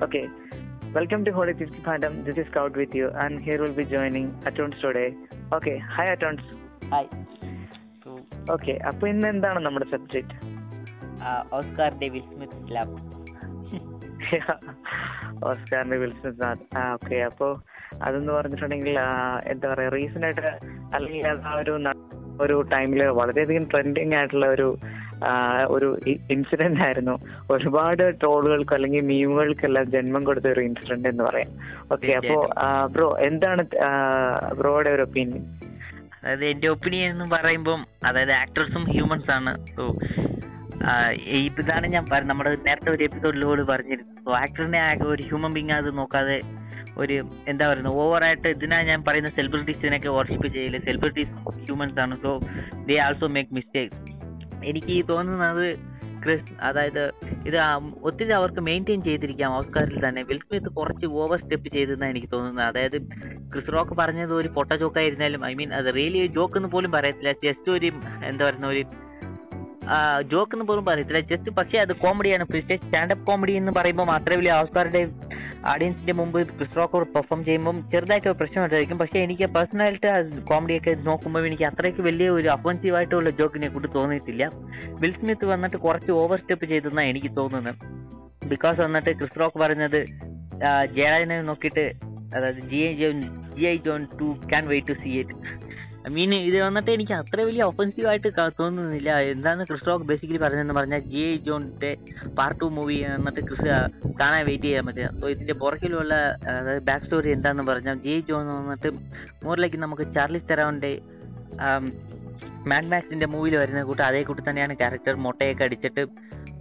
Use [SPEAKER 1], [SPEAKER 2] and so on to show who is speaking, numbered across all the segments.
[SPEAKER 1] Okay. Welcome to Holy 50 fandom This is Scout with you, and here will be joining Atons today. Okay. Hi, Atons.
[SPEAKER 2] Hi so
[SPEAKER 1] okay അപ്പൊ ഇന്ന് എന്താണ് നമ്മുടെ subject
[SPEAKER 2] Oscar the Will Smith slap
[SPEAKER 1] ഓസ്കാറിന്റെ വിൽസൺ ആ okay അപ്പോ അതെന്ന് പറഞ്ഞിട്ടുണ്ടെങ്കിൽ എന്താ പറയാ റീസെന്റ് ആയിട്ട് അല്ലെങ്കിൽ അത് ആ ഒരു ഒരു ടൈമിൽ വളരെയധികം ട്രെൻഡിങ് ആയിട്ടുള്ള ഒരു ഒരു ഇൻസിഡന്റ് ആയിരുന്നു. ഒരുപാട് ട്രോളുകൾക്ക് അല്ലെങ്കിൽ മീമുകൾക്കെല്ലാം ജന്മം കൊടുത്ത ഒരു ഇൻസിഡന്റ് എന്ന് പറയാം. ഓക്കെ അപ്പോ ബ്രോ എന്താണ് ബ്രോയുടെ ഒരു ഒപ്പീനിയൻ
[SPEAKER 2] അതായത് എന്റെ ഒപ്പീനിയൻ എന്ന് പറയുമ്പം അതായത് ആക്ടേഴ്സും ഹ്യൂമൻസ് ആണ്. സോ ഇതാണ് ഞാൻ പറഞ്ഞത് നമ്മുടെ നേരത്തെ ഒരു എപ്പിസോഡിലോട് പറഞ്ഞിരുന്നു. സോ ആക്ടറിനെ ഒരു ഹ്യൂമൻ ബീങ് അത് നോക്കാതെ ഒരു എന്താ പറയുന്നത് ഓവറായിട്ട് ഇതിനാ ഞാൻ പറയുന്ന സെലിബ്രിറ്റീസിനൊക്കെ വർഷിപ്പ് ചെയ്യില്ല സെലിബ്രിറ്റീസ് ഹ്യൂമൻസ് ആണ്. So they also make mistakes എനിക്ക് തോന്നുന്നത് ക്രിസ് അതായത് ഇത് ഒത്തിരി അവർക്ക് മെയിന്റെയിൻ ചെയ്തിരിക്കാം ഓസ്കാറിൽ തന്നെ. വിൽസ്മിത്ത് കുറച്ച് ഓവർ സ്റ്റെപ്പ് ചെയ്തെന്നാണ് എനിക്ക് തോന്നുന്നത്. അതായത് ക്രിസ് റോക്ക് പറഞ്ഞത് ഒരു പൊട്ട ജോക്കായിരുന്നാലും ഐ മീൻ അത് റിയലി ജോക്ക് എന്ന് പോലും പറയത്തില്ല. ജസ്റ്റ് ഒരു എന്താ പറയുന്ന ഒരു ജോക്ക് എന്ന് പോലും പറയത്തില്ല ജസ്റ്റ് പക്ഷേ അത് കോമഡിയാണ് പ്രത്യേകിച്ച് സ്റ്റാൻഡപ്പ് കോമഡി എന്ന് പറയുമ്പോൾ മാത്രമേ വലിയ ആൾക്കാരുടെ ആഡിയൻസിന്റെ മുമ്പ് ക്രിസ് റോക്ക് പെർഫോം ചെയ്യുമ്പോൾ ചെറുതായിട്ട് ഒരു പ്രശ്നം ഉണ്ടായിരിക്കും. പക്ഷേ എനിക്ക് പേഴ്സണലായിട്ട് കോമഡിയൊക്കെ നോക്കുമ്പോൾ എനിക്ക് അത്രയ്ക്ക് വലിയ ഒരു അഫൻസീവ് ആയിട്ടുള്ള ജോക്കിനെ കൊണ്ട് തോന്നിയിട്ടില്ല. വിൽ സ്മിത്ത് വന്നിട്ട് കുറച്ച് ഓവർ സ്റ്റെപ്പ് ചെയ്തെന്നാണ് എനിക്ക് തോന്നുന്നത്. ബിക്കോസ് വന്നിട്ട് ക്രിസ് റോക്ക് പറഞ്ഞത് ജയരാജനെ നോക്കിയിട്ട് അതായത് G I John G I John two can wait to see it I mean ഇത് വന്നിട്ട് എനിക്ക് അത്ര വലിയ ഒഫൻസീവ് ആയിട്ട് തോന്നുന്നില്ല. എന്താണ് ക്രിസ് റോക്ക് ബേസിക്കലി പറഞ്ഞതെന്ന് പറഞ്ഞാൽ ജി ഐ ജോണിന്റെ പാർട്ട് ടു മൂവി വന്നിട്ട് ക്രിസ് കാണാൻ വെയിറ്റ് ചെയ്യാൻ പറ്റുക അപ്പോൾ ഇതിന്റെ പുറകിലുള്ള അതായത് ബാക്ക് സ്റ്റോറി എന്താണെന്ന് പറഞ്ഞാൽ ജി ജോൺ വന്നിട്ട് മോറിലേക്ക് നമുക്ക് ചാർലിസ് തെറാവിന്റെ മാഡ് മാക്സിന്റെ മൂവിയിൽ വരുന്ന കൂട്ട് അതേ കൂട്ടി തന്നെയാണ് ക്യാരക്ടർ മുട്ടയൊക്കെ അടിച്ചിട്ട്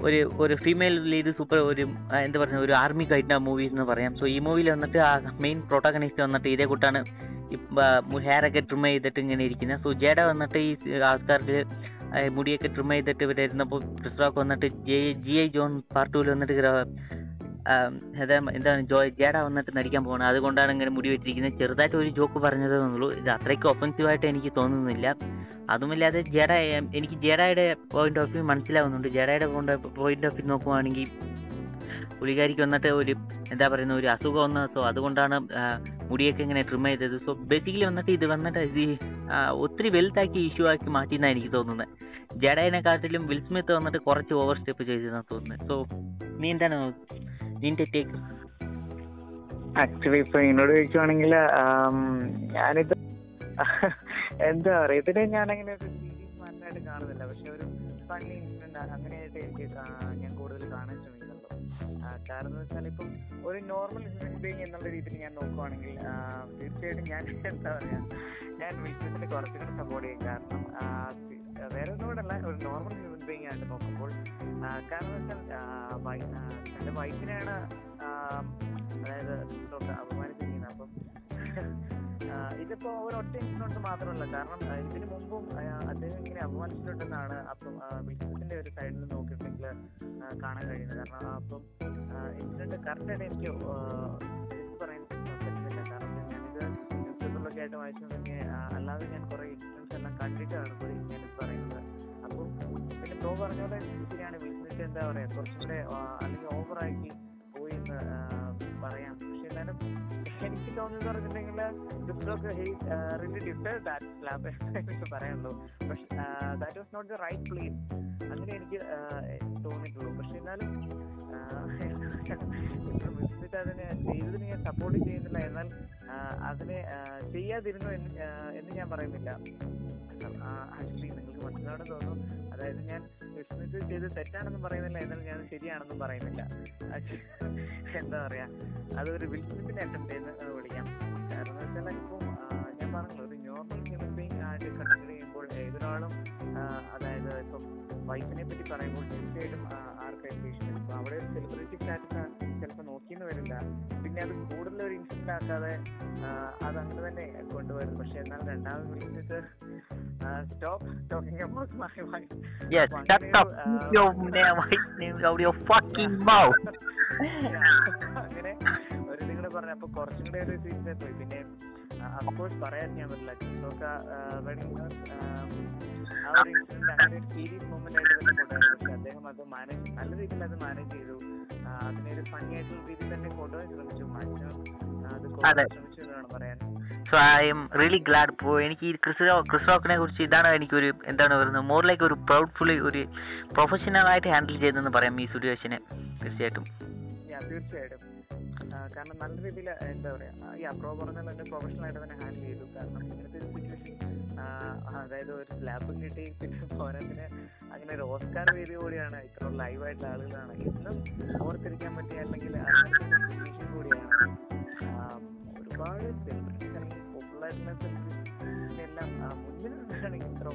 [SPEAKER 2] ഒരു ഒരു ഫീമെയിൽ ലീഡ് സൂപ്പർ ഒരു എന്താ പറയുക ഒരു ആർമി കഴിഞ്ഞ മൂവി എന്ന് പറയാം. സോ ഈ മൂവിയിൽ വന്നിട്ട് ആ മെയിൻ പ്രൊട്ടാഗണിസ്റ്റ് വന്നിട്ട് ഇതേ കൂട്ടാണ് ഹെയർ ഒക്കെ ട്രിം ചെയ്തിട്ട് ഇങ്ങനെ ഇരിക്കുന്നത് സോ ജേഡ വന്നിട്ട് ഈ ആൾക്കാർക്ക് മുടിയൊക്കെ ട്രിം ചെയ്തിട്ട് ഇവിടെ ഇരുന്നപ്പോൾ ക്രിസ്റ്റോക്ക് വന്നിട്ട് J G I John part ടൂവിൽ വന്നിട്ട് എന്താണ് ജോ ജേഡ വന്നിട്ട് നടിക്കാൻ പോകണം അതുകൊണ്ടാണ് ഇങ്ങനെ മുടി വെച്ചിരിക്കുന്നത് ചെറുതായിട്ട് ഒരു ജോക്ക് പറഞ്ഞതേ ഉള്ളൂ. ഇത് അത്രയ്ക്ക് ഒഫൻസീവായിട്ട് എനിക്ക് തോന്നുന്നില്ല. അതുമില്ലാതെ ജേഡ എനിക്ക് ജേഡയുടെ പോയിന്റ് ഓഫ് വ്യൂ മനസ്സിലാവുന്നുണ്ട്. ജേഡയുടെ പോയിന്റ് ഓഫ് വ്യൂ നോക്കുവാണെങ്കിൽ പുള്ളിക്കാരിക്ക് വന്നിട്ട് ഒരു എന്താ പറയുന്ന ഒരു അസുഖം വന്ന സോ അതുകൊണ്ടാണ് മുടിയൊക്കെ ഇങ്ങനെ ട്രിം ചെയ്തത്. സോ ബേസിക്കലി വന്നിട്ട് ഇത് വന്നിട്ട് ഇത് ഒത്തിരി വെൽത്താക്കി ഇഷ്യൂ ആക്കി മാറ്റിയെന്നാണ് എനിക്ക് തോന്നുന്നത് ജഡേനെക്കാട്ടിലും വിൽ വിൽസ്മിത്ത് വന്നിട്ട് കുറച്ച് ഓവർ സ്റ്റെപ്പ് ചെയ്തെന്നാണ് തോന്നുന്നത് സോ നീ എന്താണ് നിന്റെ ടേക്ക്
[SPEAKER 1] ആക്ച്വലി ഇപ്പൊ എന്നോട് ചോദിക്കുവാണെങ്കിൽ ഞാനിത് എന്താ പറയാ ഇതിനെ ഞാൻ അങ്ങനെ ഒരു സീരീസ് മാറ്റായിട്ട് കാണുന്നില്ല. പക്ഷെ ഒരു ഫണ്ണി ഇൻസിഡന്റ് അങ്ങനെയായിട്ട് എനിക്ക് ഞാൻ കൂടുതൽ കാണാൻ കാരണം എന്ന് വെച്ചാൽ ഇപ്പം ഒരു നോർമൽ ഹ്യൂമൻ ബീങ് എന്നുള്ള രീതിയിൽ ഞാൻ നോക്കുവാണെങ്കിൽ തീർച്ചയായിട്ടും ഞാൻ എന്താ പറയാ ഞാൻ വിൽസത്തിന് കുറച്ചുകൂടെ സപ്പോർട്ട് ചെയ്യും. കാരണം വേറെ ഒന്നുകൂടല്ല ഒരു നോർമൽ ഹ്യൂമൻ ബീങ് ആയിട്ട് നോക്കുമ്പോൾ കാരണം എന്ന് വെച്ചാൽ തന്റെ വൈഫിനെയാണ് അതായത് ഇതൊക്കെ അപമാനിച്ചിരിക്കുന്നത്. അപ്പം ഇതിപ്പോ ഒരു ഒറ്റ ഇൻസിഡന്റ് മാത്രമല്ല. കാരണം ഇതിനു മുമ്പും അദ്ദേഹം ഇങ്ങനെ അപമാനിച്ചിട്ടുണ്ടെന്നാണ് അപ്പം വിൽസത്തിന്റെ ഒരു സൈഡിൽ നോക്കിയിട്ടുണ്ടെങ്കിൽ ആ, കാണാൻ കഴിയുന്നത്. കാരണം അപ്പം ഇൻസിഡന്റ് കറക്റ്റ് ആയിട്ട് എനിക്ക് പറയാൻ പറ്റുന്നില്ല. കാരണം ആയിട്ട് അല്ലാതെ ഞാൻ കുറെ ഇൻസിഡൻസ് എല്ലാം കണ്ടിട്ടാണ് ഞാനിത് പറയുന്നത്. അപ്പം പിന്നെ ബ്രോ പറഞ്ഞ പോലെ ശരിയാണ് വിൽസണിട്ട് എന്താ പറയാ കുറച്ചുകൂടെ അല്ലെങ്കിൽ ഓവറാക്കി എനിക്ക് തോന്നുന്നത് പറഞ്ഞിട്ടുണ്ടെങ്കിൽ ക്രിസ്റ്റോക്ക് റിയലി ഡിഫേർഡ് ദാറ്റ് പറയാനുള്ളൂ പക്ഷെ that was not the right place അങ്ങനെ എനിക്ക് തോന്നിയിട്ടുള്ളൂ. പക്ഷെ എന്നാലും വിസ്മിത്ത് അതിനെ ചെയ്തതിന് ഞാൻ സപ്പോർട്ട് ചെയ്യുന്നില്ല. എന്നാൽ അതിനെ ചെയ്യാതിരുന്നു എന്ന് ഞാൻ പറയുന്നില്ല. ആക്ച്വലി നിങ്ങൾക്ക് മനസ്സിലാണെന്ന് തോന്നുന്നു. അതായത് ഞാൻ വിസ്മിത്ത് ചെയ്ത് തെറ്റാണെന്നും പറയുന്നില്ല. എന്നാൽ ഞാൻ ശരിയാണെന്നും പറയുന്നില്ല. എന്താ പറയാ? അതൊരു വിൽസ്മിത്തിന്റെ അറ്റംപ്റ്റ് എന്ന് വിളിക്കാം. കാരണം എന്ന് വെച്ചാൽ ഇപ്പം ഞാൻ പറഞ്ഞല്ലോ ഒരു നോർമൽ ഹ്യൂമൻ ബീങ് കൺസിഡർ വൈഫിനെ പറ്റി പറയുമ്പോൾ തീർച്ചയായിട്ടും ആർക്കായിരിക്കും അവിടെ ഒരു സെലിബ്രിറ്റി സ്റ്റാറ്റസ് ചിലപ്പോൾ നോക്കിയെന്ന് വരില്ല. പിന്നെ അത് കൂടുതൽ ഒരു ഇൻസിഡന്റ് ആക്കാതെ ആ, അത് അങ്ങനെ തന്നെ കൊണ്ടുപോയത്. പക്ഷെ എന്നാൽ രണ്ടാമത് വിളിച്ചിട്ട് stop talking about my wife
[SPEAKER 2] yes
[SPEAKER 1] അപ്പൊ
[SPEAKER 2] mouth.
[SPEAKER 1] അങ്ങനെ ഒരു ഇതും കൂടെ പറഞ്ഞു. അപ്പൊ കുറച്ചും കൂടെ ഒരു സീസൺ പോയി. പിന്നെ അഫ്കോഴ്സ് പറയാൻ ഞാൻ പറ്റില്ല. ക്രിസ്റ്റോക്ക ആ ഒരു ഇൻസിഡന്റ് അങ്ങനെ ഒരു സീരിയസ് മൂമെന്റ് ആയിട്ട് തന്നെ കൊണ്ടുവരുന്നത് പക്ഷെ അദ്ദേഹം അത് മാനേജ് നല്ല രീതിയിൽ അത് മാനേജ് ചെയ്തു. ആ, ആ, അതിനെ ഒരു ഫണ്ണി ആയിട്ടുള്ള രീതിയിൽ തന്നെ കൊണ്ടുപോകാൻ ശ്രമിച്ചു. മാക്സിമം അത്.
[SPEAKER 2] So I'm really glad ഇപ്പോൾ എനിക്ക് ഈ ക്രിസ് റോക്കിനെ കുറിച്ച് ഇതാണ് എനിക്കൊരു എന്താണ് പറയുന്നത് മോർ ലൈക്ക് ഒരു പ്രൗഡ്ഫുള്ളി ഒരു പ്രൊഫഷണൽ ആയിട്ട് ഹാൻഡിൽ ചെയ്തെന്ന് പറയാം ഈ സിറ്റുവേഷനെ തീർച്ചയായിട്ടും.
[SPEAKER 1] തീർച്ചയായിട്ടും. കാരണം നല്ല രീതിയിൽ എന്താ പറയാ ഈ അപ്രോ പറഞ്ഞാൽ തന്നെ പ്രൊഫഷണൽ ആയിട്ട് തന്നെ ഹാൻഡിൽ ചെയ്തു. കാരണം ഇങ്ങനത്തെ ഒരു സിറ്റുവേഷൻ അതായത് ഒരു സ്ലാബും കിട്ടി പിന്നെ പോരാത്തിന് അങ്ങനെ ഒരു ഓസ്കാർ വേദി കൂടിയാണ് ഇത്ര ലൈവായിട്ടുള്ള ആളുകളാണ്. എന്നും ഓർത്തിരിക്കാൻ പറ്റിയ അല്ലെങ്കിൽ കൂടിയാണ്. ഒരുപാട് സെലിബ്രിറ്റീസ് പോപ്പുലർ ആയിട്ടുള്ള സെലിബ്രിറ്റീസ് എല്ലാം മുന്നിൽ നിന്നാണ് ഇത്ര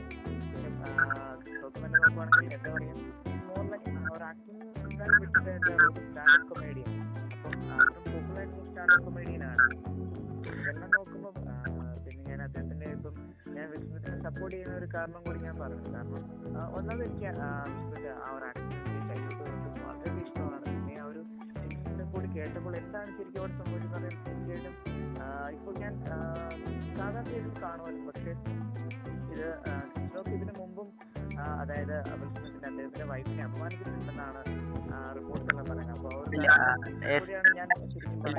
[SPEAKER 1] ഷോക്ക് തന്നെ നോക്കുവാണെങ്കിൽ എന്താ പറയാ മോർ ലൈക്ക് ഒരു ആക്ടിങ് വിട്ടിട്ട് എന്താ ഒരു സ്റ്റാൻഡപ്പ് കൊമേഡിയൻ അപ്പം പോപ്പുലർ ആയിട്ടുള്ള സ്റ്റാൻഡപ്പ് കൊമേഡിയനാണ് ഇതെല്ലാം നോക്കുമ്പോൾ പിന്നെ ഞാൻ അദ്ദേഹത്തിന്റെ ഇപ്പം ഞാൻ വിഷ്ണുവിനെ സപ്പോർട്ട് ചെയ്യുന്ന ഒരു കാരണം കൂടി ഞാൻ പറഞ്ഞു കാരണം ഒന്നാമത് എനിക്ക് ആ, ആ വളരെ ഇഷ്ടമാണ്. പിന്നെ ആ ഒരു കൂടി കേട്ടപ്പോൾ എന്താണ് ശരിക്കും അവിടെ സംഭവിച്ചത്? ഇപ്പോൾ ഞാൻ സാധാരണ രീതിയിൽ കാണുമല്ലോ പക്ഷേ ഇത് ഇതിനു മുമ്പും അതായത് വിഷ്ണുവിന്റെ അദ്ദേഹത്തിന്റെ വൈഫിനെ അപമാനിച്ചിട്ടുണ്ടെന്നാണ്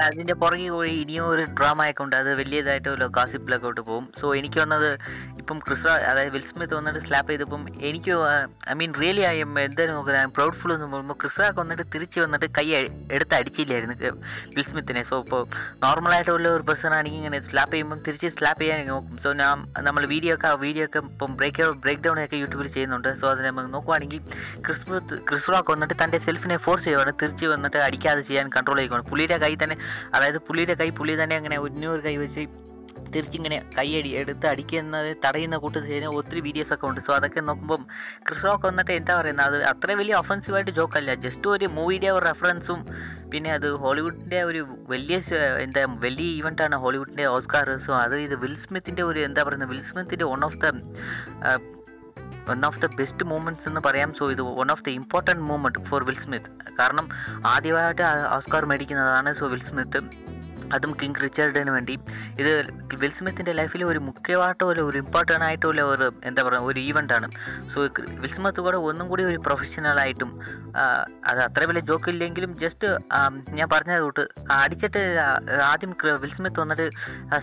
[SPEAKER 2] അതിന്റെ പുറകെ പോയി ഇനിയും ഒരു ഡ്രാമ ഒക്കെ ഉണ്ട്. അത് വലിയതായിട്ട് ഗാസിപ്പിലൊക്കെ പോകും. സോ എനിക്ക് വന്നത് ഇപ്പം ക്രിസ് അതായത് വിൽസ്മിത്ത് വന്നിട്ട് സ്ലാപ്പ് ചെയ്തപ്പം എനിക്ക് I mean really I'm എന്തായാലും നോക്കുന്നത് പ്രൗഡ്ഫുൾ എന്ന് പറയുമ്പോൾ ക്രിസാക്ക് വന്നിട്ട് തിരിച്ച് വന്നിട്ട് കൈ എടുത്ത് അടിച്ചില്ലായിരുന്നു വിൽസ്മിത്തിനെ വിൽ സ്മിത്തിനെ. സോ ഇപ്പോൾ നോർമലായിട്ടുള്ള ഒരു പേഴ്സൺ ആണെങ്കിൽ ഇങ്ങനെ സ്ലാപ്പ് ചെയ്യുമ്പോൾ തിരിച്ച് സ്ലാപ്പ് ചെയ്യാൻ നോക്കും. സോ ഞാൻ നമ്മൾ വീഡിയോ ഒക്കെ വീഡിയോ ഒക്കെ ഇപ്പം ബ്രേക്ക് ബ്രേക്ക് ഡൗൺ ഒക്കെ യൂട്യൂബിൽ ചെയ്യുന്നുണ്ട്. സോ അത് നമ്മൾ നോക്കുവാണെങ്കിൽ ക്രിസ്മസ് ക്രിസ് റോക്ക് വന്നിട്ട് തന്റെ സെൽഫിനെ ഫോഴ്സ് ചെയ്യുവാണ്. തിരിച്ച് വന്നിട്ട് അടിക്കാതെ ചെയ്യാൻ കൺട്രോൾ ചെയ്യുകയാണ് പുള്ളിയുടെ കൈ തന്നെ അതായത് പുള്ളിയുടെ കൈ പുള്ളി തന്നെ അങ്ങനെ ഒന്നൊരു കൈ വെച്ച് തിരിച്ചിങ്ങനെ കൈയടി എടുത്ത് അടിക്കുന്നത് തടയുന്ന കൂട്ടത്തിൽ ഒത്തിരി വീഡിയോസ് ഒക്കെ ഉണ്ട്. സോ അതൊക്കെ നോക്കുമ്പം ക്രിസ് റോക്ക് വന്നിട്ട് എന്താ പറയുന്നത് അത് അത്ര വലിയ ഒഫൻസീവായിട്ട് ജോക്കല്ല ജസ്റ്റ് ഒരു മൂവിയുടെ ഒരു റെഫറൻസും പിന്നെ അത് ഹോളിവുഡിന്റെ ഒരു വലിയ എന്താ വലിയ ഈവന്റാണ് ഹോളിവുഡിന്റെ ഓസ്കാർ. സോ അത് ഇത് വിൽ സ്മിത്തിന്റെ ഒരു എന്താ പറയുന്നത് Will സ്മിത്തിന്റെ one of the one of the best moments എന്ന് പറയാം. സോ ഇത് one of the important moment for Will Smith കാരണം ആദ്യമായിട്ട് ഓസ്കാർ മേടിക്കുന്നതാണ്. സോ വിൽ സ്മിത്ത് അതും കിങ് റിച്ചാർഡിന് വേണ്ടി. ഇത് വിൽ സ്മിത്തിന്റെ ലൈഫിൽ ഒരു മുഖ്യമായിട്ടുള്ള ഒരു ഇമ്പോർട്ടന്റ് ആയിട്ടുള്ള ഒരു എന്താ പറയുക ഒരു ഈവന്റ് ആണ്. സോ വിൽ സ്മിത്ത് കൂടെ ഒന്നും കൂടി ഒരു പ്രൊഫഷണൽ ആയിട്ടും ആ, അത് അത്ര വലിയ ജോക്ക് ഇല്ലെങ്കിലും ജസ്റ്റ് ഞാൻ പറഞ്ഞത് തൊട്ട് അടിച്ചിട്ട് ആദ്യം വിൽ സ്മിത്ത് വന്നിട്ട്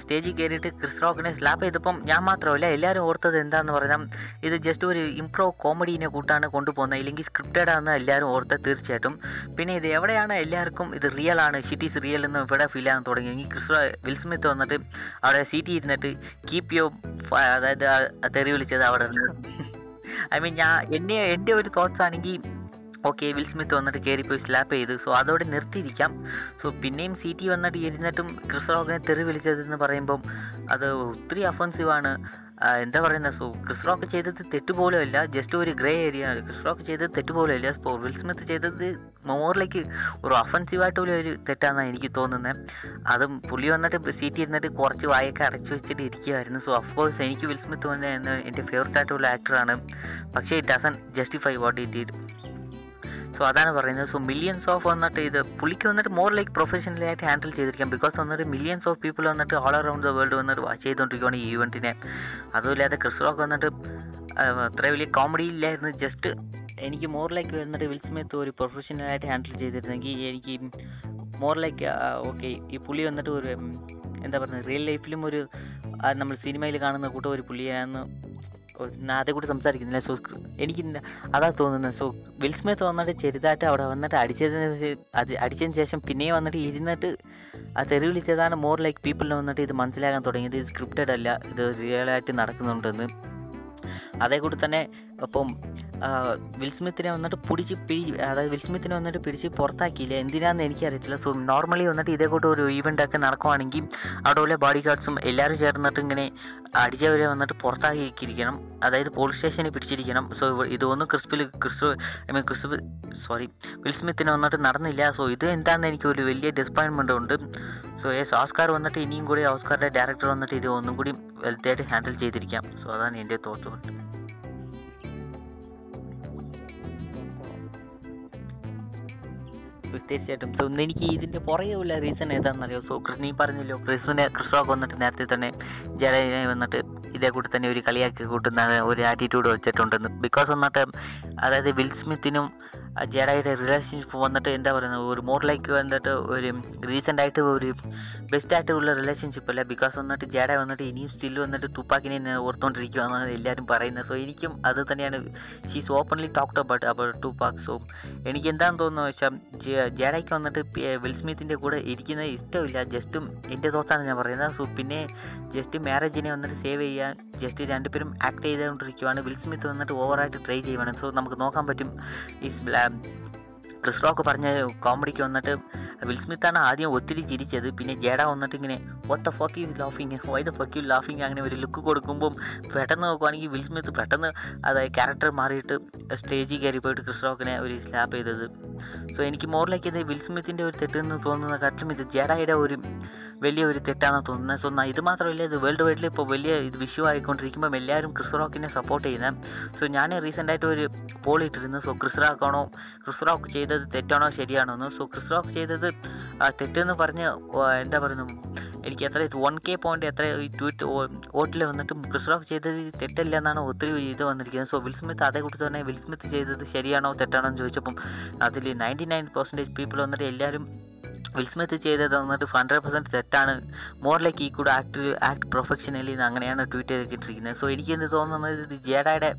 [SPEAKER 2] സ്റ്റേജിൽ കയറിയിട്ട് ക്രിസ് റോക്കിനെ സ്ലാപ്പ് ചെയ്തപ്പം ഞാൻ മാത്രമല്ല എല്ലാവരും ഓർത്തത് എന്താണെന്ന് പറഞ്ഞാൽ ഇത് ജസ്റ്റ് ഒരു ഇംപ്രോ കോമഡീനെ കൂട്ടാണ് കൊണ്ടുപോകുന്നത്. ഇല്ലെങ്കിൽ സ്ക്രിപ്റ്റഡ് ആണെന്ന് എല്ലാവരും ഓർത്തത് തീർച്ചയായിട്ടും. പിന്നെ ഇത് എവിടെയാണ് എല്ലാവർക്കും ഇത് റിയൽ ആണ് ഷിറ്റ് ഈസ് റിയൽ എന്ന് ഇവിടെ ഫീൽ ആകാൻ തുടങ്ങി. ക്രിസ് വിൽ സ്മിത്ത് വന്നിട്ട് അവിടെ സീറ്റിൽ ഇരുന്നിട്ട് കീപ് യോ അതായത് തെറി വിളിച്ചത് അവിടെ ഐ മീൻ ഞാൻ എന്നെ എന്റെ ഒരു തോട്ട്സ് ആണെങ്കിൽ ഓക്കെ വിൽ സ്മിത്ത് വന്നിട്ട് കയറിപ്പോയി സ്ലാപ്പ് ചെയ്തു. സോ അതോടെ നിർത്തിയിരിക്കാം. സോ പിന്നെയും സി ടി വന്നിട്ട് ഇരുന്നിട്ടും ക്രിസ് തെറി വിളിച്ചതെന്ന് പറയുമ്പം അത് ഒത്തിരി അഫൻസീവാണ് എന്താ പറയുന്നത് സോ ക്രിസ് റോക്ക് ചെയ്തത് തെറ്റുപോലും അല്ല. ജസ്റ്റ് ഒരു ഗ്രേ ഏരിയ ആണ്. ക്രിസ് റോക്ക് ചെയ്തത് തെറ്റുപോലും അല്ല. സ്പോർ വിൽ സ്മിത്ത് ചെയ്തത് മോറിലേക്ക് ഒരു ഒഫൻസീവായിട്ടുള്ള ഒരു തെറ്റാണെന്നാണ് എനിക്ക് തോന്നുന്നത് അതും പുള്ളി വന്നിട്ട് സീറ്റ് ഇരുന്നിട്ട് കുറച്ച് വായൊക്കെ അടച്ചു വെച്ചിട്ട് ഇരിക്കുകയായിരുന്നു സോ കോഴ്സ് എനിക്ക് വിൽ സ്മിത്ത് വന്ന എന്റെ ഫേവററ്റ് ആയിട്ടുള്ള ആക്ടറാണ് പക്ഷേ it doesn't justify what it did so അതാണ് പറയുന്നത്. സോ മില്യൻസ് ഓഫ് വന്നിട്ട് ഇത് പുള്ളിക്ക് വന്നിട്ട് മോർ ലൈക്ക് പ്രൊഫഷണലി ആയിട്ട് ഹാൻഡിൽ ചെയ്തിരിക്കാം. ബിക്കോസ് വന്നിട്ട് മില്യൻസ് ഓഫ് പീപ്പിൾ വന്നിട്ട് ഓൾ അറൗണ്ട് ദ വേൾഡ് വന്നിട്ട് വാച്ച് ചെയ്തുകൊണ്ടിരിക്കുകയാണ് ഈ ഇവന്റിനെ അതുമില്ലാതെ ക്രിസ് റോക്ക് വന്നിട്ട് അത്ര വലിയ കോമഡി ഇല്ലായിരുന്നു. ജസ്റ്റ് എനിക്ക് മോർ ലൈക്ക് വന്നിട്ട് വിൽ സ്മിത്ത് ഒരു പ്രൊഫഷണലായിട്ട് ഹാൻഡിൽ ചെയ്തിരുന്നെങ്കിൽ എനിക്ക് മോർ ലൈക്ക് ഓക്കെ ഈ പുള്ളി വന്നിട്ട് ഒരു എന്താ പറയുക റിയൽ ലൈഫിലും ഒരു നമ്മൾ സിനിമയിൽ കാണുന്ന കൂട്ടം ഒരു പുള്ളിയാണെന്ന് അതേ കൂടി സംസാരിക്കുന്നില്ല? സോ എനിക്ക് അതാ തോന്നുന്നത് സോ വിൽ സ്മിത്ത് വന്നിട്ട് ചെറുതായിട്ട് അവിടെ വന്നിട്ട് അടിച്ചതിന് അത് അടിച്ചതിന് ശേഷം പിന്നെയും വന്നിട്ട് ഇരുന്നിട്ട് ആ തെറി വിളിച്ചതാണ് മോർ ലൈക്ക് പീപ്പിളിന് വന്നിട്ട് ഇത് മനസ്സിലാക്കാൻ തുടങ്ങിയത്. ഇത് സ്ക്രിപ്റ്റഡ് അല്ല. ഇത് റിയലായിട്ട് നടക്കുന്നുണ്ടെന്ന്. അതേ കൂടി തന്നെ അപ്പം വിൽസ്മിത്തിനെ വിൽ സ്മിത്തിനെ വന്നിട്ട് പിടിച്ച് പിടി അതായത് വിൽസ്മിത്തിനെ വന്നിട്ട് പിടിച്ച് പുറത്താക്കിയില്ല? എന്തിനാന്ന് എനിക്കറിയത്തില്ല. സോ നോർമലി വന്നിട്ട് ഇതേ കൂട്ട് ഒരു ഈവന്റ് ഒക്കെ നടക്കുവാണെങ്കിൽ അവിടെ ഉള്ള ബോഡി ഗാർഡ്സും എല്ലാവരും ചേർന്നിട്ട് ഇങ്ങനെ അടിച്ചവരെ വന്നിട്ട് പുറത്താക്കിയിരിക്കണം. അതായത് പോലീസ് സ്റ്റേഷനിൽ പിടിച്ചിരിക്കണം. സോ ഇതൊന്നും ക്രിസ്പിൽ crisp I mean crisp sorry വിൽസ്മിത്തിന് വന്നിട്ട് നടന്നില്ല. സോ ഇത് എന്താണെന്ന് എനിക്ക് ഒരു വലിയ ഡിസപ്പോയിൻമെന്റ് ഉണ്ട്. സോ യെസ് ഓസ്കാർ വന്നിട്ട് ഇനിയും കൂടി ഓസ്കാറിന്റെ ഡയറക്ടർ വന്നിട്ട് ഇത് ഒന്നും കൂടി വെൽത്തായിട്ട് ഹാൻഡിൽ ചെയ്തിരിക്കാം. സോ അതാണ് എന്റെ തോട്ട് തീർച്ചയായിട്ടും. സോ എനിക്ക് ഇതിന്റെ പുറകെ ഉള്ള റീസൺ ഏതാണെന്നറിയോ? സോ നീ പറഞ്ഞല്ലോ ക്രിസ്തുവിനെ ക്രിസ്തുവൊക്കെ വന്നിട്ട് നേരത്തെ തന്നെ ജഡനെ വന്നിട്ട് ഇതേ കൂട്ടി തന്നെ ഒരു കളിയാക്കി കൂട്ടുന്ന ഒരു ആറ്റിറ്റ്യൂഡ് വെച്ചിട്ടുണ്ടെന്ന്. ബിക്കോസ് വന്നിട്ട് അതായത് വിൽ സ്മിത്തിനും ജഡയുടെ റിലേഷൻഷിപ്പ് വന്നിട്ട് എന്താ പറയുന്നത് ഒരു മോർ ലൈക്ക് വന്നിട്ട് ഒരു റീസെന്റ് ആയിട്ട് ഒരു ബെസ്റ്റ് ആയിട്ടുള്ള റിലേഷൻഷിപ്പ് അല്ല. ബിക്കോസ് വന്നിട്ട് ജഡ വന്നിട്ട് ഇനിയും സ്റ്റിൽ വന്നിട്ട് തുപ്പാക്കിനെ ഓർത്തുകൊണ്ടിരിക്കുകയാണ് എല്ലാവരും പറയുന്നത്. സോ എനിക്കും അത് തന്നെയാണ്. She's openly talked about about Pac so എനിക്ക് എന്താണെന്ന് തോന്നുന്നത് വെച്ചാൽ ജഡയ്ക്ക് വന്നിട്ട് വിൽ സ്മിത്തിന്റെ കൂടെ ഇരിക്കുന്നത് ഇഷ്ടമില്ല. ജസ്റ്റും എന്റെ തോത്താണ് ഞാൻ പറയുന്നത്. സോ പിന്നെ ജസ്റ്റ് മാരേജിനെ വന്നിട്ട് സേവ് ചെയ്യാൻ ജസ്റ്റ് രണ്ടുപേരും ആക്ട് ചെയ്തുകൊണ്ടിരിക്കുവാണ്. വിൽ സ്മിത്ത് വന്നിട്ട് ഓവറായിട്ട് ട്രൈ ചെയ്യുവാണ്. സോ നമുക്ക് നോക്കാൻ പറ്റും. ഈ ക്രിസ് റോക്ക് പറഞ്ഞ കോമഡിക്ക് വന്നിട്ട് വിൽ സ്മിത്താണ് ആദ്യം ഒത്തിരി ചിരിച്ചത്. പിന്നെ ജേഡ വന്നിട്ട് ഇങ്ങനെ what the fuck U ലാഫിങ് why the fuck U ലാഫിങ് അങ്ങനെ ഒരു ലുക്ക് കൊടുക്കുമ്പം പെട്ടെന്ന് നോക്കുവാണെങ്കിൽ വിൽ സ്മിത്ത് പെട്ടെന്ന് അതായത് ക്യാരക്ടർ മാറിയിട്ട് സ്റ്റേജിൽ കയറി പോയിട്ട് ക്രിസ് റോക്കിനെ ഒരു സ്ലാപ്പ് ചെയ്തത്. സോ എനിക്ക് മോറിലേക്ക് വിൽ സ്മിത്തിന്റെ ഒരു തെറ്റെന്ന് തോന്നുന്ന കാര്യം ഇത് ജേഡയുടെ ഒരു വലിയ ഒരു തെറ്റാണെന്ന് തോന്നുന്നത്. സോ ഇത് മാത്രമല്ല ഇത് വേൾഡ് വൈഡിൽ ഇപ്പോൾ വലിയ ഇത് വിഷു ആയിക്കൊണ്ടിരിക്കുമ്പോൾ എല്ലാവരും ക്രിസ് റോക്കിനെ സപ്പോർട്ട് ചെയ്യുന്നത് സോ ഞാൻ റീസെന്റ് ആയിട്ട് ഒരു പോൾ ഇട്ടിരുന്നു. സോ ക്രിസ് റോക്കാണോ ക്രിസ് റോക്ക് ചെയ്തത് തെറ്റാണോ ശരിയാണോ എന്ന്. സോ ക്രിസ് റോക്ക് ചെയ്തത് തെറ്റെന്ന് പറഞ്ഞ് എന്താ പറയുന്നത് എനിക്ക് എത്ര വൺ കെ പോയിന്റ് എത്ര ട്വീറ്റ് വോട്ടിൽ വന്നിട്ട് ക്രിസ് റോക്ക് ചെയ്തത് തെറ്റല്ല എന്നാണ് ഒത്തിരി ഇത് വന്നിരിക്കുന്നത്. സോ വിൽ സ്മിത്ത് അതേ കൂട്ടി തന്നെ വിൽ സ്മിത്ത് ചെയ്തത് ശരിയാണോ തെറ്റാണോ എന്ന് ചോദിച്ചപ്പം അതിൽ നയന്റി നയൻ പെർസെന്റേജ് പീപ്പിൾ വന്നിട്ട് എല്ലാവരും വിൽ സ്മിത്ത് ചെയ്തത് വന്നിട്ട് ഹൺഡ്രഡ് പെർസെന്റ് തെറ്റാണ്. മോർ ലൈക്ക് ഈ കൂടെ ആക്ട് ആക്ട് പ്രൊഫഷണലി അങ്ങനെയാണ് ട്വീറ്റ് ചെയ്തിട്ടിരിക്കുന്നത്. സോ എനിക്ക് എന്ത് തോന്നുന്നത് ഇത് ജേഡായുടെ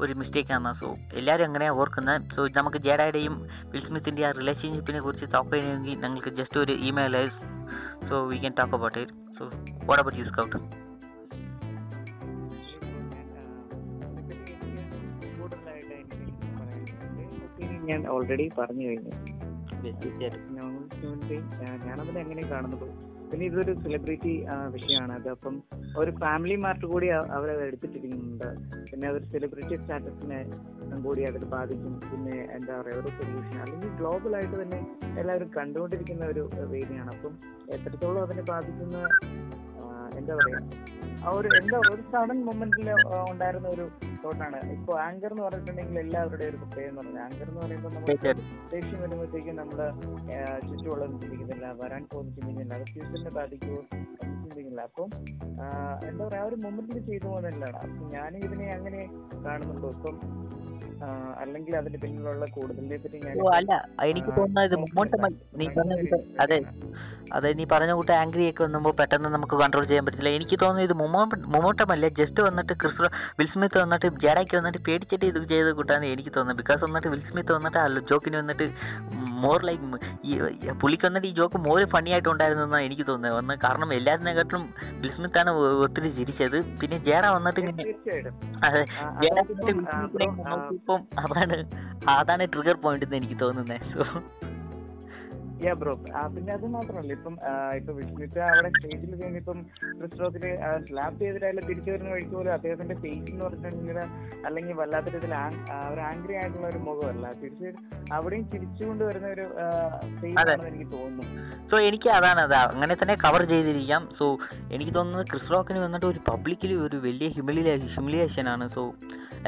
[SPEAKER 2] ഒരു മിസ്റ്റേക്കാണ് സോ എല്ലാവരും അങ്ങനെയാണ് ഓർക്കുന്നത് സോ നമുക്ക് ജേഡായുടെയും വിൽ സ്മിത്തിന്റെ ആ റിലേഷൻഷിപ്പിനെ കുറിച്ച് ടോക്ക് ചെയ്യണമെങ്കിൽ ഞങ്ങൾക്ക് ജസ്റ്റ് ഒരു ഇമെയിൽ അയച്ച് so we can talk about it so what about you Scout
[SPEAKER 1] ഞാൻ ഓൾറെഡി പറഞ്ഞു കഴിഞ്ഞു. ഞാൻ ബീങ് ഞാനതിനെ എങ്ങനെ കാണുന്നത്? പിന്നെ ഇതൊരു സെലിബ്രിറ്റി വിഷയമാണ്. അത് അപ്പം ഒരു ഫാമിലി മാർട്ട് കൂടി അവരെ എടുത്തിട്ടിരിക്കുന്നുണ്ട്. പിന്നെ അതൊരു സെലിബ്രിറ്റി സ്റ്റാറ്റസിനെ കൂടി അതിൽ ബാധിക്കും. പിന്നെ എന്താ പറയുക ഒരു സൊല്യൂഷൻ അല്ലെങ്കിൽ ഗ്ലോബൽ ആയിട്ട് തന്നെ എല്ലാവരും കണ്ടുകൊണ്ടിരിക്കുന്ന ഒരു വേദിയാണ്. അപ്പം എത്രത്തോളം അതിനെ ബാധിക്കുന്ന എന്താ പറയാ ആ ഒരു എന്താ ഒരു സഡൻ മൊമെന്റിൽ ഉണ്ടായിരുന്ന ഒരു തോട്ടാണ്. ഇപ്പൊ ആങ്കർ എന്ന് പറഞ്ഞിട്ടുണ്ടെങ്കിൽ എല്ലാവരുടെയും ഒരു പ്രത്യേകം എന്ന് പറഞ്ഞാൽ ആങ്കർ എന്ന് പറയുമ്പോൾ നമ്മൾ ദേഷ്യം വരുമ്പോഴത്തേക്കും നമ്മുടെ ചുറ്റുമുള്ളത് ചിന്തിക്കുന്നില്ല വരാൻ പോകുന്ന ചിന്തിക്കുന്നില്ല. അത് ഫ്യൂച്ചറിനെ ബാധിക്കുമോ ഒന്നും ചിന്തിക്കുന്നില്ല. അപ്പം എന്താ പറയാ ഒരു മൊമെന്റിൽ ചെയ്തു പോകുന്നതല്ലാണ് അപ്പം ഞാൻ ഇതിനെ അങ്ങനെ കാണുന്നുണ്ടോ. ഇപ്പം അല്ലെങ്കിൽ അതിന്റെ പിന്നിലുള്ള കൂടുതലിനെ പറ്റി ഞാൻ
[SPEAKER 2] ഓ അല്ല. എനിക്ക് തോന്നുന്നത് നീ പറഞ്ഞ അതെ. അതെ നീ പറഞ്ഞ കൂട്ടം ആംഗ്രി ഒക്കെ വന്നുമ്പോൾ പെട്ടെന്ന് നമുക്ക് കൺട്രോൾ ചെയ്യാൻ പറ്റില്ല. എനിക്ക് തോന്നുന്നു ഇത് മുമോട്ടമല്ല. ജസ്റ്റ് വന്നിട്ട് ക്രിസ് വിൽസ്മിത്ത് വന്നിട്ട് ജാഡയ്ക്ക് വന്നിട്ട് പേടിച്ചിട്ട് ഇത് ചെയ്ത് കൂട്ടാന്ന് എനിക്ക് തോന്നുന്നത് ബിക്കോസ് വന്നിട്ട് വിൽസ്മിത്ത് വന്നിട്ട് ജോക്കിന് വന്നിട്ട് മോർ ലൈക്ക് ഈ പുള്ളിക്ക് വന്നിട്ട് ഈ ജോക്ക് മോർ ഫണി ആയിട്ടുണ്ടായിരുന്നു എന്നാണ് എനിക്ക് തോന്നുന്നത്. വന്ന് കാരണം എല്ലാത്തിനെക്കാട്ടിലും വിൽ സ്മിത്താണ് ഒത്തിരി ചിരിച്ചത്. പിന്നെ ജേറ വന്നിട്ട് ഇങ്ങനെ അതെ
[SPEAKER 1] ജേറ
[SPEAKER 2] ഇപ്പം അതാണ് അതാണ് ട്രിഗർ പോയിന്റ് എന്ന് എനിക്ക് തോന്നുന്നത് സോ
[SPEAKER 1] യാ ബ്രോ പിന്നെ അത് മാത്രമല്ല. ഇപ്പം ഇപ്പൊ വിഷ്ണുച്ച അവിടെ സ്റ്റേജിൽ കഴിഞ്ഞിപ്പം ക്രിസ് റോക്കിന് സ്ലാപ്പ് ചെയ്തിട്ടായാലും തിരിച്ചു വരുന്ന വഴിക്ക് പോലും അദ്ദേഹത്തിന്റെ ഫേസ് എന്ന് പറഞ്ഞിട്ടുണ്ടെങ്കിൽ അല്ലെങ്കിൽ വല്ലാത്ത രീതിയിൽ ഒരു ആംഗ്രി ആയിട്ടുള്ള ഒരു മുഖമല്ല. തിരിച്ച് അവിടെയും ചിരിച്ചുകൊണ്ട് വരുന്ന ഒരു ഫേസ് എനിക്ക് തോന്നുന്നു.
[SPEAKER 2] സോ എനിക്ക് അതാണ് അത്. അങ്ങനെ തന്നെ കവർ ചെയ്തിരിക്കാം. സോ എനിക്ക് തോന്നുന്നത് ക്രിസ് റോക്കിന് വന്നിട്ട് ഒരു പബ്ലിക്കിൽ ഒരു വലിയ ഹ്യൂമിലിയേ ഹ്യൂമിലിയേഷൻ ആണ്. So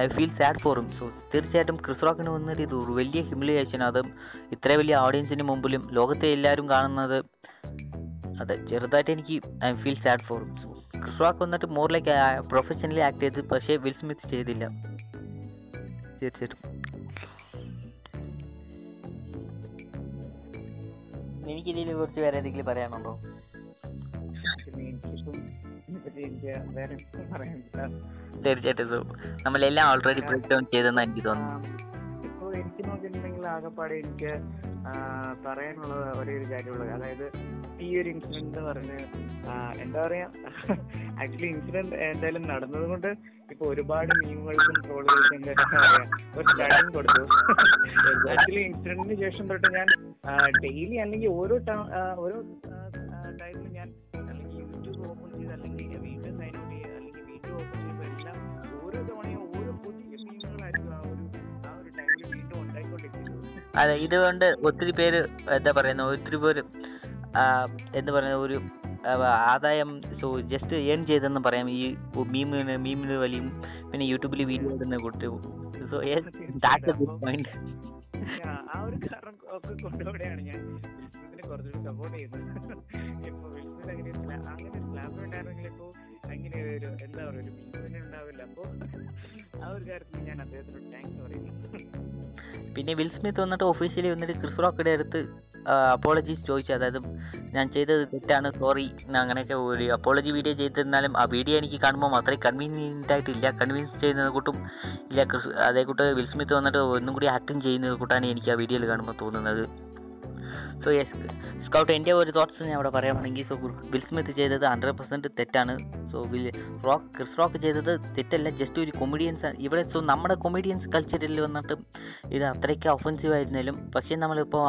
[SPEAKER 2] I feel sad for him so തീർച്ചയായിട്ടും ക്രിസ് റോക്കിന് വന്നിട്ട് ഇത് ഒരു വലിയ ഹ്യൂമിലിയേഷൻ അതും ഇത്ര വലിയ ഓഡിയൻസിന് മുമ്പിലും ലോകത്തെ എല്ലാവരും കാണുന്നത് അതെ ചെറുതായിട്ട് എനിക്ക് I feel sad for Chris Rock വന്നിട്ട് മോർ ലൈക്ക് പ്രൊഫഷണലി ആക്ട് ചെയ്ത് പക്ഷേ വിൽ സ്മിത്ത് ചെയ്തില്ല. തീർച്ചയായിട്ടും എനിക്കിതിൽ കുറിച്ച് വേറെ എന്തെങ്കിലും പറയാനുണ്ടോ?
[SPEAKER 1] എനിക്ക്
[SPEAKER 2] തീർച്ചയായിട്ടും നമ്മളെല്ലാം ഓൾറെഡി ബ്രേക്ക് ഡൗൺ ചെയ്തെന്നാണ് എനിക്ക് തോന്നുന്നത്.
[SPEAKER 1] ഇപ്പോൾ എനിക്ക് നോക്കിയിട്ടുണ്ടെങ്കിൽ ആകെപ്പാടെ എനിക്ക് പറയാനുള്ളത് ഒരേ ഒരു കാര്യമുള്ളത്. അതായത് ഈ ഒരു ഇൻസിഡന്റ് എന്ന് പറഞ്ഞ് എന്താ പറയാ ആക്ച്വലി ഇൻസിഡന്റ് എന്തായാലും നടന്നത് കൊണ്ട് ഇപ്പൊ ഒരുപാട് മീമുകൾക്കും ട്രോളുകൾക്കും എന്താ കൊടുത്തു. ആക്ച്വലി ഇൻസിഡന്റിന് ശേഷം തൊട്ട് ഞാൻ ഡെയിലി അല്ലെങ്കിൽ ഓരോ ഓരോ
[SPEAKER 2] അതെ ഇതുകൊണ്ട് ഒത്തിരി പേര് എന്താ പറയുന്നത് ഒത്തിരി പേര് എന്ന് എന്താ പറയുന്നത് ഒരു ആദായം സോ ജസ്റ്റ് ഏൺ ചെയ്തെന്ന് പറയാം. ഈ മീമിന് മീമിന് വലിയും പിന്നെ യൂട്യൂബിൽ വീഡിയോ ഇടുന്ന കുട്ടി. So that's a good point
[SPEAKER 1] ആ, ഒരു കാരണം ഒക്കെ കൊണ്ടുകൂടെയാണ് ഞാൻ വിൽസ്മിത്തിനെ കുറച്ചുകൂടി സപ്പോർട്ട് ചെയ്യുന്നത്. ഇപ്പൊ വിൽസ്മിത്ത് അങ്ങനെ ഒരു സ്ലാ- അങ്ങനെ സ്ലാബ് ഉണ്ടായിരുന്നെങ്കിൽ ഇപ്പൊ അങ്ങനെ ഒരു എന്താ പറയുക ഒരു മീൻ തന്നെ ഉണ്ടാവില്ല. അപ്പോ ആ ഒരു കാര്യത്തിൽ ഞാൻ അദ്ദേഹത്തിന് താങ്ക്സ് പറയുന്നു.
[SPEAKER 2] പിന്നെ വിൽ സ്മിത്ത് വന്നിട്ട് ഒഫീഷ്യലി വന്നിട്ട് ക്രിസ് റോക്കിന്റെ അടുത്ത് അപ്പോളജീസ് ചോദിച്ചു. അതായത് ഞാൻ ചെയ്തത് തെറ്റാണ് സോറി അങ്ങനെയൊക്കെ ഒരു അപ്പോളജി വീഡിയോ ചെയ്തിരുന്നാലും ആ വീഡിയോ എനിക്ക് കാണുമ്പോൾ അത്രയും കൺവീനിയന്റ് ആയിട്ടില്ല. കൺവിൻസ് ചെയ്യുന്നത് കൂട്ടും ഇല്ല. ക്രിസ് അതേ കൂട്ട് വിൽ സ്മിത്ത് വന്നിട്ട് ഒന്നും കൂടി ആക്ടിങ് ചെയ്യുന്നത് കൂട്ടാണ് എനിക്ക് ആ വീഡിയോയിൽ കാണുമ്പോൾ തോന്നുന്നത്. സോ യെസ് സ്കൗട്ട് എന്റെ ഒരു തോട്ട്സ് ഞാൻ അവിടെ പറയുകയാണെങ്കിൽ സോ വിൽ സ്മിത്ത് ചെയ്തത് ഹൺഡ്രഡ് പെർസെന്റ് തെറ്റാണ്. So Will Rock Chris Rock ചെയ്തത് തെറ്റല്ല. ജസ്റ്റ് ഒരു കൊമഡിയൻസ് ഇവിടെ സോ നമ്മുടെ കൊമഡിയൻസ് കൾച്ചറിൽ വന്നിട്ട് ഇത് അത്രയ്ക്ക് ഒഫൻസീവ് ആയിരുന്നാലും പക്ഷേ നമ്മളിപ്പോൾ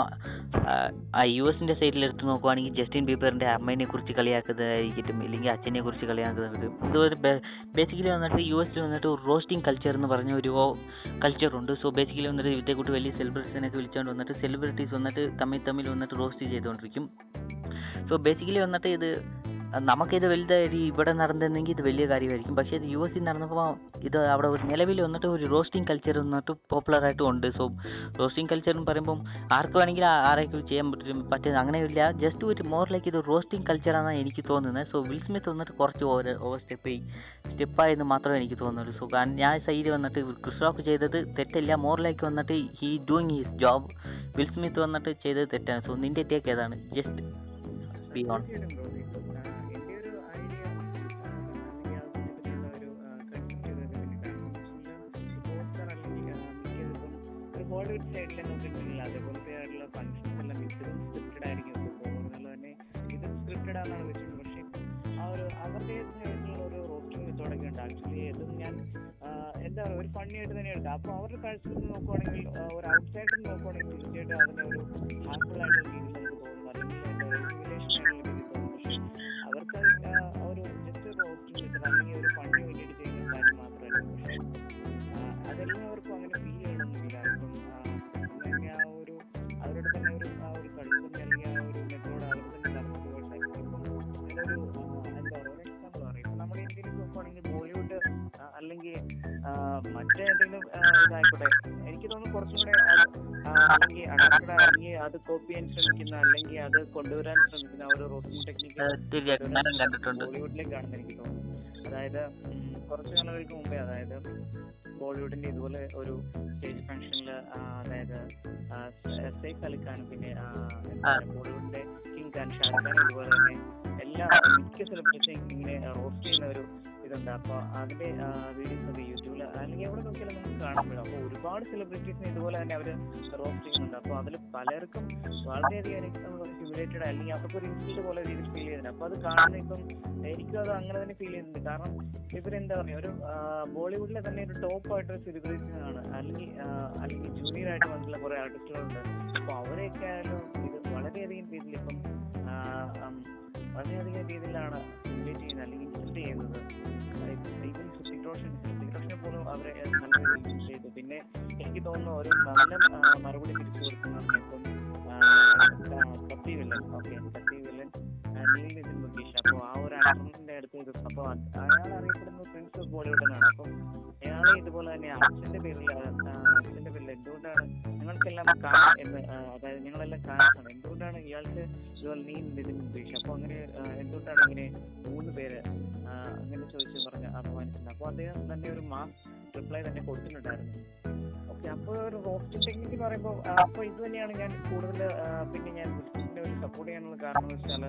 [SPEAKER 2] യു എസിന്റെ സൈഡിൽ എടുത്ത് നോക്കുവാണെങ്കിൽ ജസ്റ്റിൻ ബീബറിന്റെ അമ്മേനെ കുറിച്ച് കളിയാക്കുന്നതായിരിക്കും ഇല്ലെങ്കിൽ അച്ഛനെ കുറിച്ച് കളിയാക്കുന്നത് ഇതുപോലെ ബേസിക്കലി വന്നിട്ട് യു എസിൽ വന്നിട്ട് റോസ്റ്റിംഗ് കൾച്ചർ എന്ന് പറഞ്ഞ ഒരു കൾച്ചറുണ്ട് സോ ബേസിക്കലി വന്നിട്ട് ഇതേക്കൂട്ട് വലിയ സെലിബ്രിറ്റീസിനൊക്കെ വിളിച്ചുകൊണ്ട് വന്നിട്ട് സെലിബ്രിറ്റീസ് വന്നിട്ട് തമ്മിൽ തമ്മിൽ വന്നിട്ട് റോസ്റ്റ് ചെയ്തുകൊണ്ടിരിക്കും സോ ബേസിക്കലി വന്നിട്ട് ഇത് നമുക്കിത് വലുതായി ഇവിടെ നടന്നിരുന്നെങ്കിൽ ഇത് വലിയ കാര്യമായിരിക്കും. പക്ഷേ ഇത് യു എസിൽ നടന്നപ്പോൾ ഇത് അവിടെ ഒരു നിലവിൽ വന്നിട്ട് ഒരു റോസ്റ്റിംഗ് കൾച്ചർ വന്നിട്ട് പോപ്പുലറായിട്ടും ഉണ്ട്. സോ റോസ്റ്റിംഗ് കൾച്ചർ എന്ന് പറയുമ്പം ആർക്ക് വേണമെങ്കിലും ആരെങ്കിലും ചെയ്യാൻ പറ്റും പറ്റുന്നത് അങ്ങനെയില്ല ജസ്റ്റ് ഒരു മോർ ലൈക്ക് ഇത് റോസ്റ്റിംഗ് കൾച്ചറാണെന്നാണ് എനിക്ക് തോന്നുന്നത്. സോ വിൽ സ്മിത്ത് വന്നിട്ട് കുറച്ച് ഓവർ ഓവർ സ്റ്റെപ്പ് സ്റ്റെപ്പായെന്ന് മാത്രമേ എനിക്ക് തോന്നുള്ളൂ സോ ഞാൻ സൈഡ് വന്നിട്ട് ക്രിസ്റ്റോഫ് ചെയ്തത് തെറ്റല്ല. മോർ ലൈക്ക് വന്നിട്ട് he doing his job Will Smith വന്നിട്ട് ചെയ്തത് തെറ്റാണ്. സോ നിന്റെ ടേക്ക് ഏതാണ്? ജസ്റ്റ് ബി ഓൺ
[SPEAKER 1] ഹോളിവുഡ് സൈഡിൽ നോക്കിയിട്ടുണ്ടെങ്കിൽ അതേപോലത്തെ ആയിട്ടുള്ള ഫങ്ഷൻ എല്ലാം മിക്കതും സ്ക്രിപ്റ്റഡ് ആയിരിക്കും. പോകുന്നത് തന്നെ ഇതും സ്ക്രിപ്റ്റഡ് ആണെന്നാണ് വെച്ചത് പക്ഷേ ആ ഒരു അവരുടേതായിട്ടുള്ള ഒരു റോസ്റ്റിംഗ് മെത്തേഡൊക്കെ ഉണ്ട് ആക്ച്വലി ഇതും ഞാൻ എന്താ പറയുക ഒരു ഫണ്ണി ആയിട്ട് തന്നെ എടുക്കാം അപ്പോൾ അവരുടെ കാഴ്ചയിൽ നോക്കുവാണെങ്കിൽ ഒരു ഒരു ഔട്ട്സൈഡിൽ നോക്കുവാണെങ്കിൽ തീർച്ചയായിട്ടും അതിനെ ഒരു ഹാർഫുൾ ആയിട്ടുള്ള രീതിയിൽ നമുക്ക് തോന്നുന്നു. അല്ലെങ്കിൽ മറ്റേതെങ്കിലും ഇതായിക്കോട്ടെ. എനിക്ക് തോന്നുന്നു കുറച്ചും കൂടെ അല്ലെങ്കിൽ അഡാപ്റ്റഡ് അല്ലെങ്കിൽ അത് കോപ്പി ചെയ്യാൻ ശ്രമിക്കുന്ന അല്ലെങ്കിൽ അത് കൊണ്ടുവരാൻ ശ്രമിക്കുന്ന ഒരു റോസ്റ്റിംഗ് ടെക്നിക്ക്
[SPEAKER 2] ബോളിവുഡിലേക്ക്
[SPEAKER 1] കാണുന്ന എനിക്ക് തോന്നുന്നു. അതായത് കുറച്ച് നാളുകൾക്ക് മുമ്പേ അതായത് ബോളിവുഡിന്റെ ഇതുപോലെ ഒരു സ്റ്റേജ് ഫംഗ്ഷനിൽ അതായത് സൈഫ് അലി ഖാനും പിന്നെ ബോളിവുഡിന്റെ കിങ് ഖാൻ ഷാരൂഖ് ഖാൻ ഇതുപോലെ തന്നെ മിക്ക സെലിബ്രിറ്റീസും ഇങ്ങനെ റോസ്റ്റ് ചെയ്യുന്ന ഒരു ഇതുണ്ട്. അപ്പൊ അതിന്റെ വീഡിയോസ് ഒക്കെ യൂട്യൂബിൽ അല്ലെങ്കിൽ എവിടെ നോക്കിയാലും നമുക്ക് കാണാൻ അപ്പോൾ ഒരുപാട് സെലിബ്രിറ്റീസിനെ ഇതുപോലെ തന്നെ അവർ റോസ്റ്റ് ചെയ്യുന്നുണ്ട്. അപ്പൊ അതിൽ പലർക്കും വളരെയധികം ഹ്യൂമിലേറ്റഡ് അല്ലെങ്കിൽ അവർക്ക് ഒരു ഇൻസ്റ്റിറ്റ്യൂട്ട് പോലെ രീതിയിൽ ഫീൽ ചെയ്യുന്നുണ്ട്. അപ്പൊ അത് കാണുന്ന ഇപ്പം എനിക്കും അത് അങ്ങനെ തന്നെ ഫീൽ ചെയ്യുന്നുണ്ട്. കാരണം ഇവരെന്താ പറയുക ഒരു ബോളിവുഡിലെ തന്നെ ഒരു ടോപ്പ് ആയിട്ടൊരു സെലിബ്രിറ്റീസ് ആണ്. അല്ലെങ്കിൽ അല്ലെങ്കിൽ ജൂനിയർ ആയിട്ട് വന്നിട്ടുള്ള കുറെ ആർട്ടിസ്റ്റുകളുണ്ട് അപ്പൊ അവരെയൊക്കെ ആയാലും ഇത് വളരെയധികം രീതിയിൽ ഇപ്പം വളരെയധികം രീതിയിലാണ് സിമുലേറ്റ് ചെയ്യുന്നത് അല്ലെങ്കിൽ ഇൻസൾട്ട് ചെയ്യുന്നത്. പോലും അവരെ നല്ല രീതിയിൽ ചെയ്തു. പിന്നെ എനിക്ക് തോന്നുന്നു ഒരു നല്ല മറുപടി തിരിച്ചു കൊടുക്കുന്ന സത്തി വില്ലൻ ഓക്കെ സത്തി വില്ലൻ നീൽ നിതിൻ മുകേഷ് അപ്പോൾ ആ ഒരു ആക്ടറിന്റെ അടുത്ത് അയാൾ അറിയപ്പെടുന്ന പ്രിൻസ് ഓഫ് ബോളിവുഡ് എന്നാണ്. അപ്പം അയാൾ ഇതുപോലെ തന്നെ അച്ഛന്റെ പേരിൽ അച്ഛന്റെ പേരിൽ എന്തുകൊണ്ടാണ് ഞങ്ങൾക്കെല്ലാം അതായത് ഞങ്ങളെല്ലാം കാണാം. എന്തുകൊണ്ടാണ് ഇയാൾക്ക് ഇതുപോലെ നീ നിതിൻ മുകേഷ് അപ്പൊ അങ്ങനെ എന്തുകൊണ്ടാണ് ഇങ്ങനെ മൂന്ന് പേര് അങ്ങനെ ചോദിച്ചു പറഞ്ഞ അപമാനിച്ചത്? അപ്പൊ അദ്ദേഹം തന്നെ ഒരു മാസ് റിപ്ലൈ തന്നെ കൊടുത്തിട്ടുണ്ടായിരുന്നു. ഓക്കെ അപ്പോൾ ഒരു റോസ്റ്റ് ടെക്നിക്ക് പറയുമ്പോൾ അപ്പോൾ ഇത് തന്നെയാണ് ഞാൻ കൂടുതൽ പിന്നെ ഞാൻ വിൽസണിനെ ഒരു സപ്പോർട്ട് ചെയ്യാനുള്ള കാരണം എന്ന് വെച്ചാൽ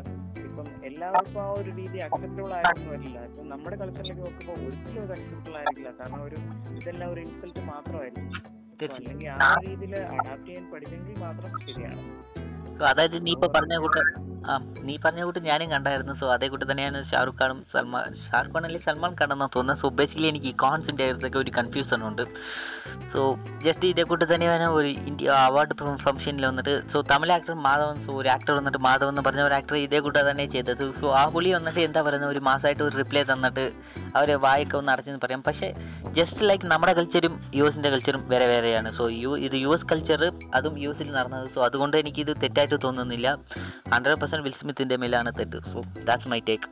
[SPEAKER 1] ഇപ്പം എല്ലാവർക്കും ആ ഒരു രീതി അക്സെപ്റ്റബിൾ ആയിരുന്നു വരില്ല ഇപ്പം നമ്മുടെ കൾച്ചറിലേക്ക് നോക്കുമ്പോൾ ഒരിക്കലും അത് അക്സെപ്റ്റബിൾ ആയിരിക്കില്ല. കാരണം ഒരു ഇതെല്ലാം ഒരു ഇൻസൾട്ട് മാത്രമായിരിക്കും. അപ്പൊ അല്ലെങ്കിൽ ആ രീതിയിൽ അഡാപ്റ്റ് ചെയ്യാൻ പഠിച്ചെങ്കിൽ മാത്രം ശരിയാണ്.
[SPEAKER 2] സോ അതായത് നീ ഇപ്പൊ പറഞ്ഞ കൂട്ട് ആ നീ പറഞ്ഞ കൂട്ട് ഞാനും കണ്ടായിരുന്നു. സോ അതേ കൂട്ട് തന്നെയാണ് ഷാറുഖ് ഖാനും സൽമാൻ ഷാറുഖ് ഖാൻ അല്ലെങ്കിൽ സൽമാൻ ഖാൻ തോന്നുന്നത് സോ ബേസിക്കലി എനിക്ക് കോൺസിന്റെ ഒക്കെ ഒരു കൺഫ്യൂഷൻ ഉണ്ട്. സോ ജസ്റ്റ് ഇതേ തന്നെ തന്നെയാണ് ഒരു ഇന്ത്യ അവാർഡ് ഫംഗ്ഷനിൽ വന്നിട്ട് so Tamil actor Madhavan so ഒരു ആക്ടർ വന്നിട്ട് മാധവൻ എന്ന് പറഞ്ഞ ഒരു ആക്ടർ ഇതേ കൂട്ട തന്നെ ചെയ്തത്. സോ ആ പുള്ളി വന്നിട്ട് എന്താ പറയുന്നത്? ഒരു മാസമായിട്ട് ഒരു റിപ്ലൈ തന്നിട്ട് അവരെ വായൊക്കെ ഒന്ന് അടച്ചെന്ന് പറയാം. പക്ഷേ ജസ്റ്റ് ലൈക്ക് നമ്മുടെ കൾച്ചറും യു എസിന്റെ കൾച്ചറും വേറെ വേറെയാണ്. സോ യു ഇത് യു എസ് കൾച്ചർ അതും യു എസിൽ നടന്നത്. സോ അതുകൊണ്ട് എനിക്കിത് തെറ്റായിട്ട് തോന്നുന്നില്ല. ഹൺഡ്രഡ് പെർസെന്റ് വിൽസ്മിത്തിന്റെ മേലാണ് തെറ്റ്. So that's my take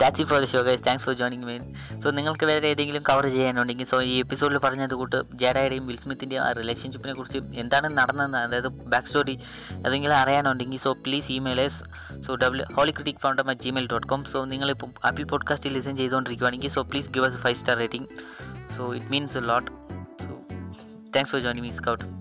[SPEAKER 2] that's for the show guys. Thanks for joining mean so നിങ്ങൾക്ക് വേറെ ഏതെങ്കിലും കവർ ചെയ്യാനുണ്ടെങ്കിൽ സോ ഈ എപ്പിസോഡിൽ പറഞ്ഞത് കൂട്ട് ജഡയുടെയും വിൽ സ്മിത്തിന്റെയും ആ റിലേഷൻഷിപ്പിനെ കുറിച്ച് എന്താണ് നടന്നതെന്ന് അതായത് ബാക്ക് സ്റ്റോറി അതെങ്കിലും അറിയാനുണ്ടെങ്കിൽ so please email us so W Holy critic founder at Gmail dot com so നിങ്ങളിപ്പോൾ ആപ്പിൾ പോഡ്കാസ്റ്റിൽ listen ചെയ്തുകൊണ്ടിരിക്കുകയാണെങ്കിൽ so please give us five star rating so it means a lot so thanks for joining me Scout